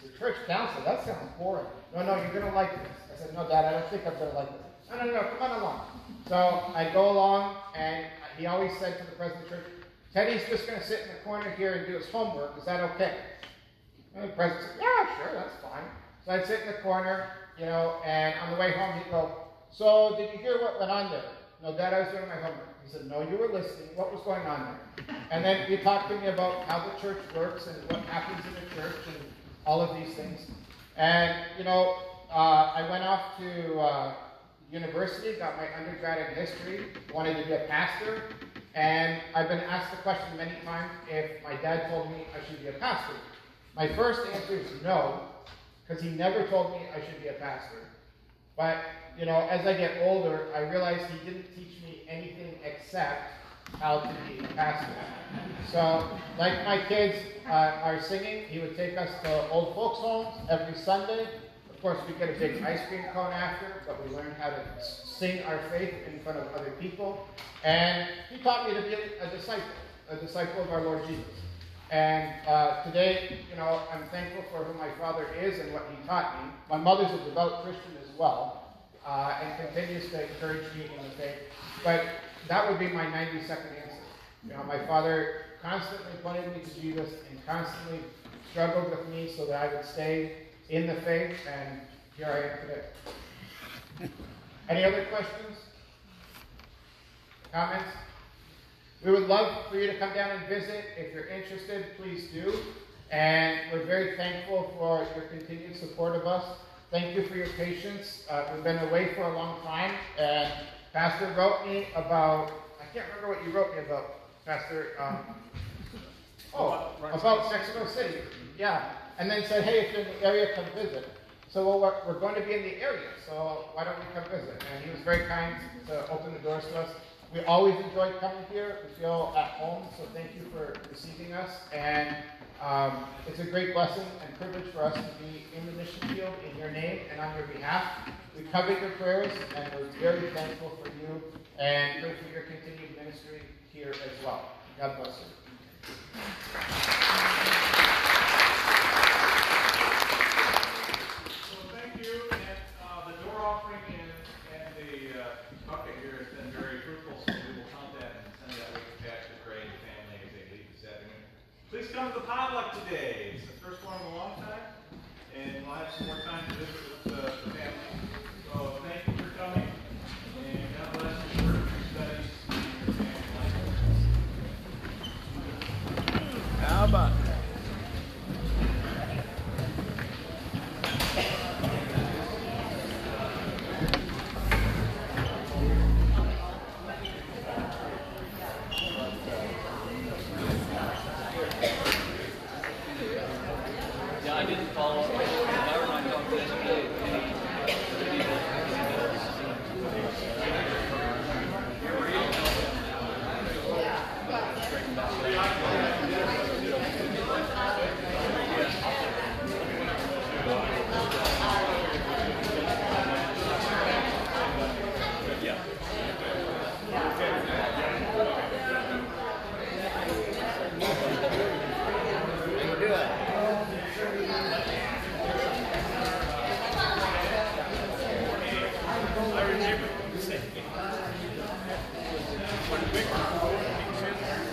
He said, Church council? That sounds boring. No, no, you're going to like this. I said, No, Dad, I don't think I'm going to like this. No, no, no, come on along. So I go along, and he always said to the president of the church, Teddy's just going to sit in the corner here and do his homework. Is that okay? And the president said, Yeah, sure, that's fine. So I'd sit in the corner, you know, and on the way home he'd go, So did you hear what went on there? No, Dad, I was doing my homework. He said, No, you were listening. What was going on there? And then he talked to me about how the church works and what happens in the church and all of these things. And, you know, uh, I went off to uh, university, got my undergrad in history, wanted to be a pastor, and I've been asked the question many times if my dad told me I should be a pastor. My first answer is no, because he never told me I should be a pastor. But, you know, as I get older, I realize he didn't teach me anything except how to be pastor. So, like my kids uh, are singing, he would take us to old folks' homes every Sunday. Of course, we get a big ice cream cone after, but we learned how to sing our faith in front of other people. And he taught me to be a disciple, a disciple of our Lord Jesus. And uh, today, you know, I'm thankful for who my father is and what he taught me. My mother's a devout Christian as well, uh, and continues to encourage me in the faith. But that would be my 90 second answer. You know, my father constantly pointed me to Jesus and constantly struggled with me so that I would stay in the faith, and here I am today. Any other questions? Comments? We would love for you to come down and visit. If you're interested, please do. And we're very thankful for your continued support of us. Thank you for your patience. Uh, we've been away for a long time, and Pastor wrote me about, I can't remember what you wrote me about, Pastor. Um, oh, about Mexico City. Yeah. And then said, hey, if you're in the area, come visit. So well, we're, we're going to be in the area, so why don't we come visit? And he was very kind to open the doors to us. We always enjoy coming here. We feel at home, so thank you for receiving us. And um, it's a great blessing and privilege for us to be in the mission field in your name and on your behalf. We covet your prayers, and we're very thankful for you and for your continued ministry here as well. God bless you.